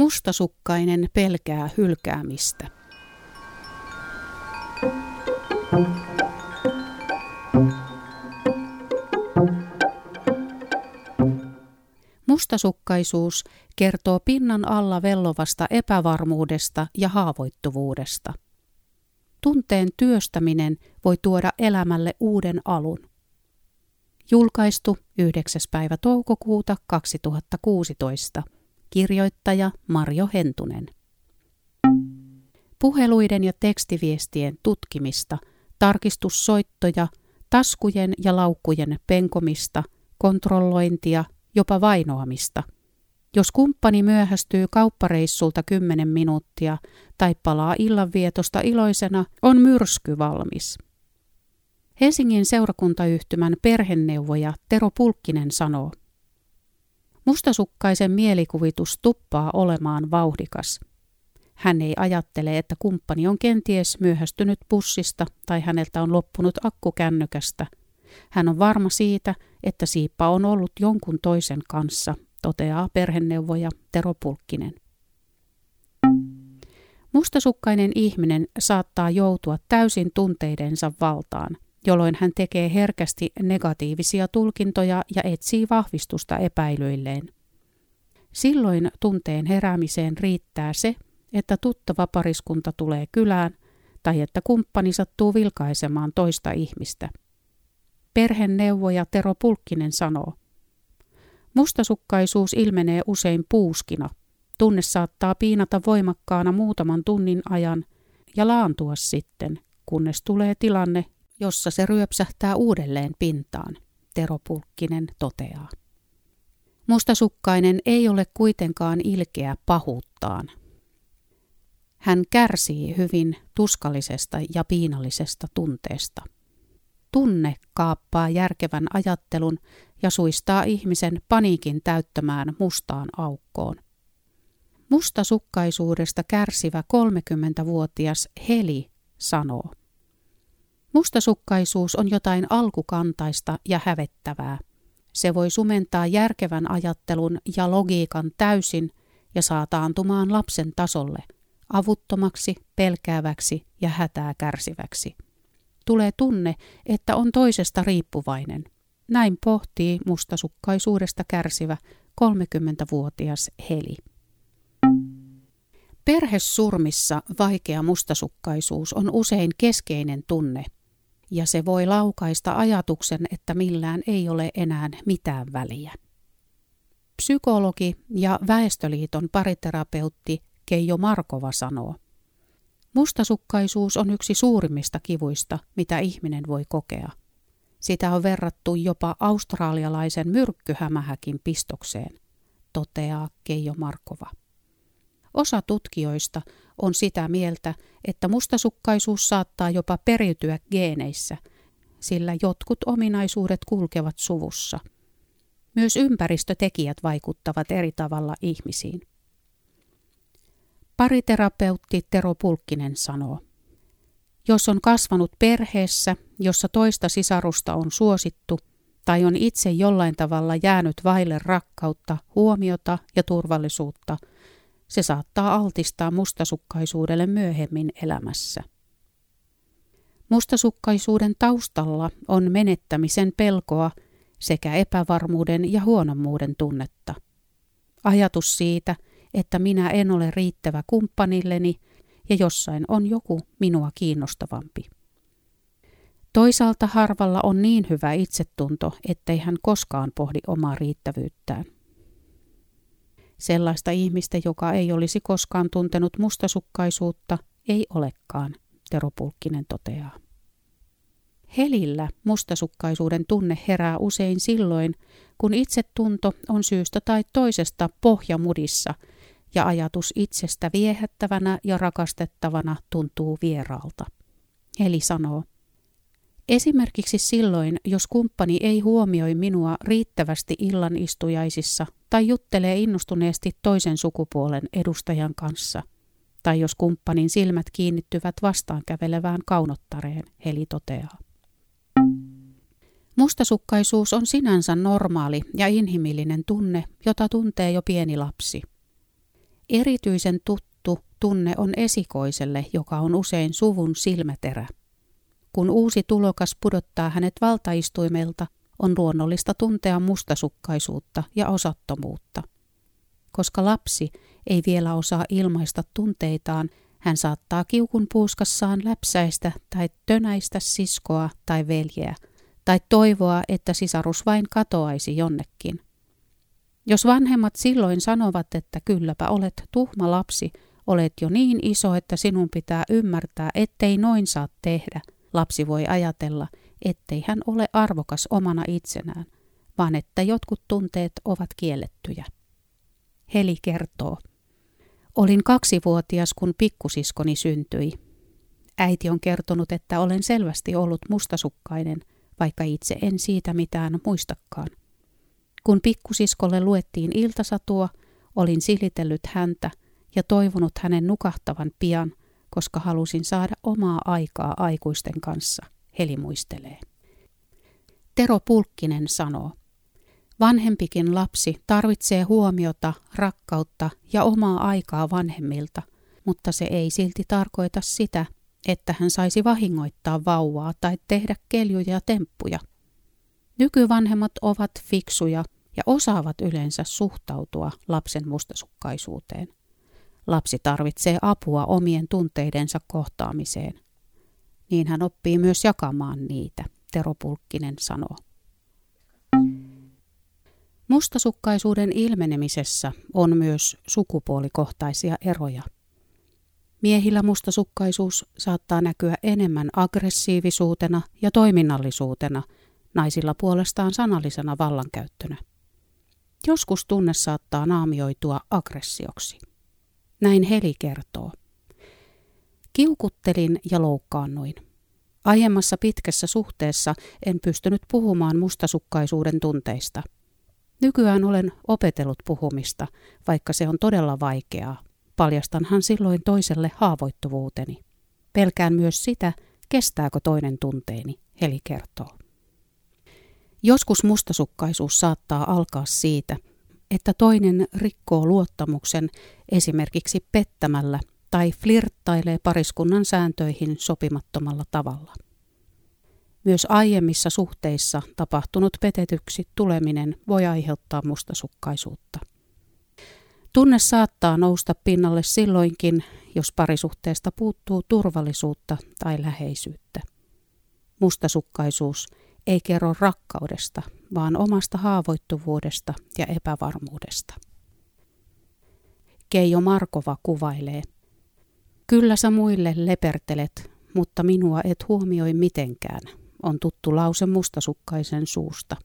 Mustasukkainen pelkää hylkäämistä. Mustasukkaisuus kertoo pinnan alla vellovasta epävarmuudesta ja haavoittuvuudesta. Tunteen työstäminen voi tuoda elämälle uuden alun. Julkaistu 9. päivä toukokuuta 2016. Kirjoittaja Marjo Hentunen. Puheluiden ja tekstiviestien tutkimista, tarkistussoittoja, taskujen ja laukkujen penkomista, kontrollointia, jopa vainoamista. Jos kumppani myöhästyy kauppareissulta 10 minuuttia tai palaa illanvietosta iloisena, on myrsky valmis. Helsingin seurakuntayhtymän perheneuvoja Tero Pulkkinen sanoo, Mustasukkaisen mielikuvitus tuppaa olemaan vauhdikas. Hän ei ajattele, että kumppani on kenties myöhästynyt bussista tai häneltä on loppunut akku kännykästä. Hän on varma siitä, että siippa on ollut jonkun toisen kanssa, toteaa perheneuvoja Tero Pulkkinen. Mustasukkainen ihminen saattaa joutua täysin tunteidensa valtaan – jolloin hän tekee herkästi negatiivisia tulkintoja ja etsii vahvistusta epäilyilleen. Silloin tunteen heräämiseen riittää se, että tuttava pariskunta tulee kylään tai että kumppani sattuu vilkaisemaan toista ihmistä. Perheneuvoja Tero Pulkkinen sanoo. Mustasukkaisuus ilmenee usein puuskina. Tunne saattaa piinata voimakkaana muutaman tunnin ajan ja laantua sitten, kunnes tulee tilanne, jossa se ryöpsähtää uudelleen pintaan, Tero Pulkkinen toteaa. Mustasukkainen ei ole kuitenkaan ilkeä pahuuttaan. Hän kärsii hyvin tuskallisesta ja piinallisesta tunteesta. Tunne kaappaa järkevän ajattelun ja suistaa ihmisen paniikin täyttämään mustaan aukkoon. Mustasukkaisuudesta kärsivä 30-vuotias Heli sanoo. Mustasukkaisuus on jotain alkukantaista ja hävettävää. Se voi sumentaa järkevän ajattelun ja logiikan täysin ja saa taantumaan lapsen tasolle, avuttomaksi, pelkääväksi ja hätää kärsiväksi. Tulee tunne, että on toisesta riippuvainen. Näin pohtii mustasukkaisuudesta kärsivä 30-vuotias Heli. Perhesurmissa vaikea mustasukkaisuus on usein keskeinen tunne – ja se voi laukaista ajatuksen, että millään ei ole enää mitään väliä. Psykologi ja Väestöliiton pariterapeutti Keijo Markova sanoo, Mustasukkaisuus on yksi suurimmista kivuista, mitä ihminen voi kokea. Sitä on verrattu jopa australialaisen myrkkyhämähäkin pistokseen, toteaa Keijo Markova. Osa tutkijoista on sitä mieltä, että mustasukkaisuus saattaa jopa periytyä geeneissä, sillä jotkut ominaisuudet kulkevat suvussa. Myös ympäristötekijät vaikuttavat eri tavalla ihmisiin. Pariterapeutti Tero Pulkkinen sanoo, jos on kasvanut perheessä, jossa toista sisarusta on suosittu, tai on itse jollain tavalla jäänyt vaille rakkautta, huomiota ja turvallisuutta – se saattaa altistaa mustasukkaisuudelle myöhemmin elämässä. Mustasukkaisuuden taustalla on menettämisen pelkoa sekä epävarmuuden ja huonommuuden tunnetta. Ajatus siitä, että minä en ole riittävä kumppanilleni ja jossain on joku minua kiinnostavampi. Toisaalta harvalla on niin hyvä itsetunto, ettei hän koskaan pohdi omaa riittävyyttään. Sellaista ihmistä, joka ei olisi koskaan tuntenut mustasukkaisuutta, ei olekaan, Tero Pulkkinen toteaa. Helillä mustasukkaisuuden tunne herää usein silloin, kun itsetunto on syystä tai toisesta pohjamudissa ja ajatus itsestä viehättävänä ja rakastettavana tuntuu vieraalta. Heli sanoo, Esimerkiksi silloin, jos kumppani ei huomioi minua riittävästi illan istujaisissa tai juttelee innostuneesti toisen sukupuolen edustajan kanssa, tai jos kumppanin silmät kiinnittyvät vastaan kävelevään kaunottareen, Heli toteaa. Mustasukkaisuus on sinänsä normaali ja inhimillinen tunne, jota tuntee jo pieni lapsi. Erityisen tuttu tunne on esikoiselle, joka on usein suvun silmäterä. Kun uusi tulokas pudottaa hänet valtaistuimelta, on luonnollista tuntea mustasukkaisuutta ja osattomuutta. Koska lapsi ei vielä osaa ilmaista tunteitaan, hän saattaa kiukun puuskassaan läpsäistä tai tönäistä siskoa tai veljeä, tai toivoa, että sisarus vain katoaisi jonnekin. Jos vanhemmat silloin sanovat, että kylläpä olet tuhma lapsi, olet jo niin iso, että sinun pitää ymmärtää, ettei noin saa tehdä, lapsi voi ajatella, ettei hän ole arvokas omana itsenään, vaan että jotkut tunteet ovat kiellettyjä. Heli kertoo. Olin kaksivuotias, kun pikkusiskoni syntyi. Äiti on kertonut, että olen selvästi ollut mustasukkainen, vaikka itse en siitä mitään muistakaan. Kun pikkusiskolle luettiin iltasatua, olin silitellyt häntä ja toivonut hänen nukahtavan pian, koska halusin saada omaa aikaa aikuisten kanssa, Heli muistelee. Tero Pulkkinen sanoo, Vanhempikin lapsi tarvitsee huomiota, rakkautta ja omaa aikaa vanhemmilta, mutta se ei silti tarkoita sitä, että hän saisi vahingoittaa vauvaa tai tehdä keljuja ja temppuja. Nykyvanhemmat ovat fiksuja ja osaavat yleensä suhtautua lapsen mustasukkaisuuteen. Lapsi tarvitsee apua omien tunteidensa kohtaamiseen. Niin hän oppii myös jakamaan niitä, Tero Pulkkinen sanoo. Mustasukkaisuuden ilmenemisessä on myös sukupuolikohtaisia eroja. Miehillä mustasukkaisuus saattaa näkyä enemmän aggressiivisuutena ja toiminnallisuutena, naisilla puolestaan sanallisena vallankäyttönä. Joskus tunne saattaa naamioitua aggressioksi. Näin Heli kertoo. Kiukuttelin ja loukkaannuin. Aiemmassa pitkässä suhteessa en pystynyt puhumaan mustasukkaisuuden tunteista – Nykyään olen opetellut puhumista, vaikka se on todella vaikeaa. Paljastanhan silloin toiselle haavoittuvuuteni. Pelkään myös sitä, kestääkö toinen tunteeni, Heli kertoo. Joskus mustasukkaisuus saattaa alkaa siitä, että toinen rikkoo luottamuksen esimerkiksi pettämällä tai flirttailee pariskunnan sääntöihin sopimattomalla tavalla. Myös aiemmissa suhteissa tapahtunut petetyksi tuleminen voi aiheuttaa mustasukkaisuutta. Tunne saattaa nousta pinnalle silloinkin, jos parisuhteesta puuttuu turvallisuutta tai läheisyyttä. Mustasukkaisuus ei kerro rakkaudesta, vaan omasta haavoittuvuudesta ja epävarmuudesta. Keijo Markova kuvailee. Kyllä sä muille lepertelet, mutta minua et huomioi mitenkään, on tuttu lause mustasukkaisen suusta.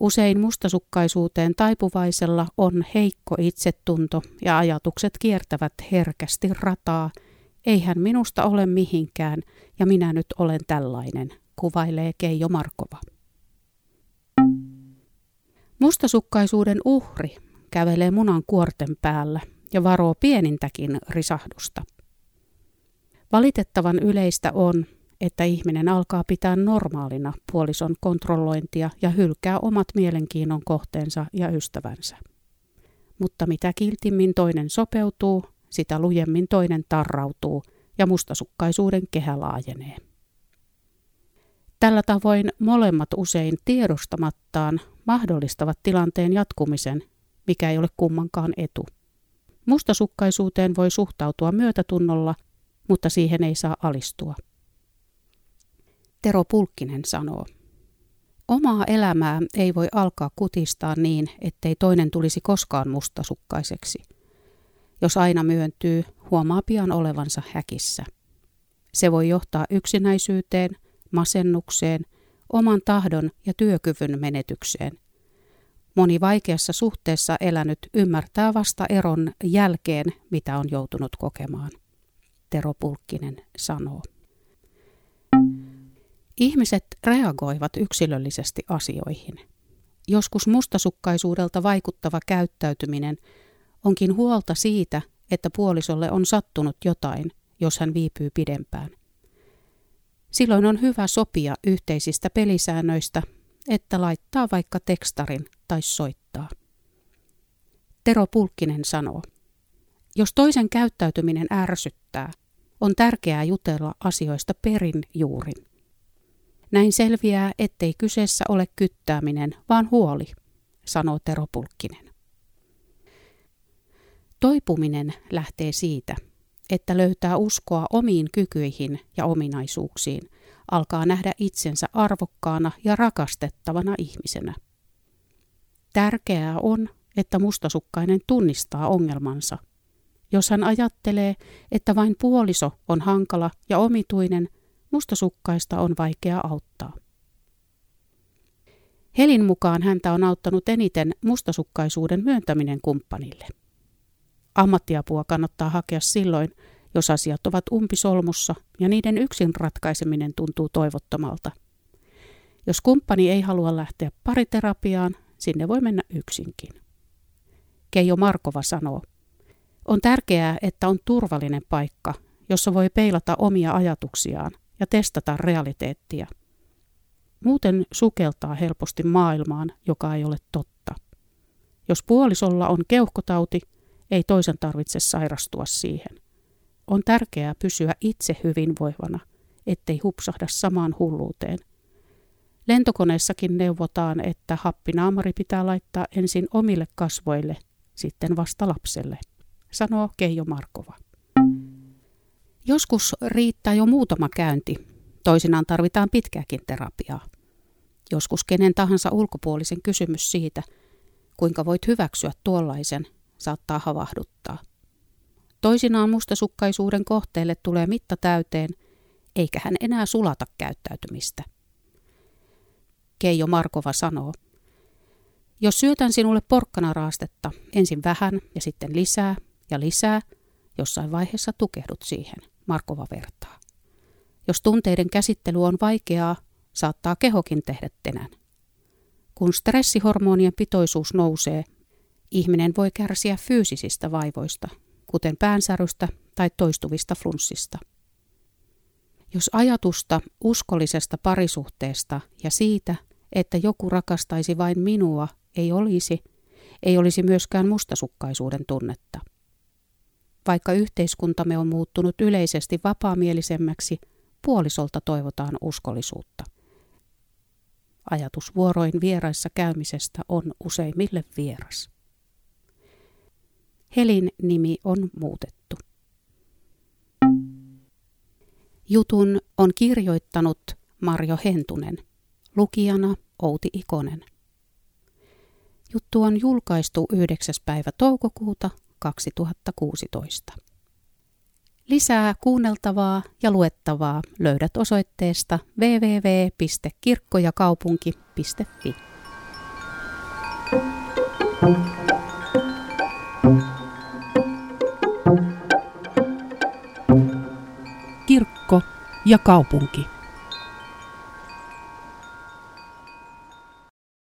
Usein mustasukkaisuuteen taipuvaisella on heikko itsetunto ja ajatukset kiertävät herkästi rataa. Eihän minusta ole mihinkään ja minä nyt olen tällainen, kuvailee Keijo Markova. Mustasukkaisuuden uhri kävelee munan kuorten päällä ja varoo pienintäkin risahdusta. Valitettavan yleistä on, että ihminen alkaa pitää normaalina puolison kontrollointia ja hylkää omat mielenkiinnon kohteensa ja ystävänsä. Mutta mitä kiltimmin toinen sopeutuu, sitä lujemmin toinen tarrautuu ja mustasukkaisuuden kehä laajenee. Tällä tavoin molemmat usein tiedostamattaan mahdollistavat tilanteen jatkumisen, mikä ei ole kummankaan etu. Mustasukkaisuuteen voi suhtautua myötätunnolla, mutta siihen ei saa alistua. Tero Pulkkinen sanoo. Omaa elämää ei voi alkaa kutistaa niin, ettei toinen tulisi koskaan mustasukkaiseksi. Jos aina myöntyy, huomaa pian olevansa häkissä. Se voi johtaa yksinäisyyteen, masennukseen, oman tahdon ja työkyvyn menetykseen. Moni vaikeassa suhteessa elänyt ymmärtää vasta eron jälkeen, mitä on joutunut kokemaan. Tero Pulkkinen sanoo. Ihmiset reagoivat yksilöllisesti asioihin. Joskus mustasukkaisuudelta vaikuttava käyttäytyminen onkin huolta siitä, että puolisolle on sattunut jotain, jos hän viipyy pidempään. Silloin on hyvä sopia yhteisistä pelisäännöistä, että laittaa vaikka tekstarin tai soittaa. Tero Pulkkinen sanoo, Jos toisen käyttäytyminen ärsyttää, on tärkeää jutella asioista perin juurin. Näin selviää, ettei kyseessä ole kyttääminen, vaan huoli, sanoo Tero Pulkkinen. Toipuminen lähtee siitä, että löytää uskoa omiin kykyihin ja ominaisuuksiin, alkaa nähdä itsensä arvokkaana ja rakastettavana ihmisenä. Tärkeää on, että mustasukkainen tunnistaa ongelmansa. Jos hän ajattelee, että vain puoliso on hankala ja omituinen, mustasukkaista on vaikea auttaa. Helin mukaan häntä on auttanut eniten mustasukkaisuuden myöntäminen kumppanille. Ammattiapua kannattaa hakea silloin, jos asiat ovat umpisolmussa ja niiden yksin ratkaiseminen tuntuu toivottomalta. Jos kumppani ei halua lähteä pariterapiaan, sinne voi mennä yksinkin. Keijo Markova sanoo, on tärkeää, että on turvallinen paikka, jossa voi peilata omia ajatuksiaan ja testata realiteettia. Muuten sukeltaa helposti maailmaan, joka ei ole totta. Jos puolisolla on keuhkotauti, ei toisen tarvitse sairastua siihen. On tärkeää pysyä itse hyvinvoivana, ettei hupsahda samaan hulluuteen. Lentokoneessakin neuvotaan, että happinaamari pitää laittaa ensin omille kasvoille, sitten vasta lapselle, sanoo Keijo Markova. Joskus riittää jo muutama käynti, toisinaan tarvitaan pitkääkin terapiaa. Joskus kenen tahansa ulkopuolisen kysymys siitä, kuinka voit hyväksyä tuollaisen, saattaa havahduttaa. Toisinaan mustasukkaisuuden kohteelle tulee mitta täyteen, eikä hän enää sulata käyttäytymistä. Keijo Markova sanoo, jos syötän sinulle porkkanaraastetta, ensin vähän ja sitten lisää ja lisää, jossain vaiheessa tukehdut siihen, Markova vertaa. Jos tunteiden käsittely on vaikeaa, saattaa kehokin tehdä tenän. Kun stressihormonien pitoisuus nousee, ihminen voi kärsiä fyysisistä vaivoista, kuten päänsärystä tai toistuvista flunssista. Jos ajatusta uskollisesta parisuhteesta ja siitä, että joku rakastaisi vain minua, ei olisi, ei olisi myöskään mustasukkaisuuden tunnetta. Vaikka yhteiskuntamme on muuttunut yleisesti vapaamielisemmäksi, puolisolta toivotaan uskollisuutta. Ajatus vuoroin vieraissa käymisestä on useimmille vieras. Helin nimi on muutettu. Jutun on kirjoittanut Marjo Hentunen, lukijana Outi Ikonen. Juttu on julkaistu 9. päivä toukokuuta 2016. Lisää kuunneltavaa ja luettavaa löydät osoitteesta www.kirkkojakaupunki.fi. Kirkko ja kaupunki.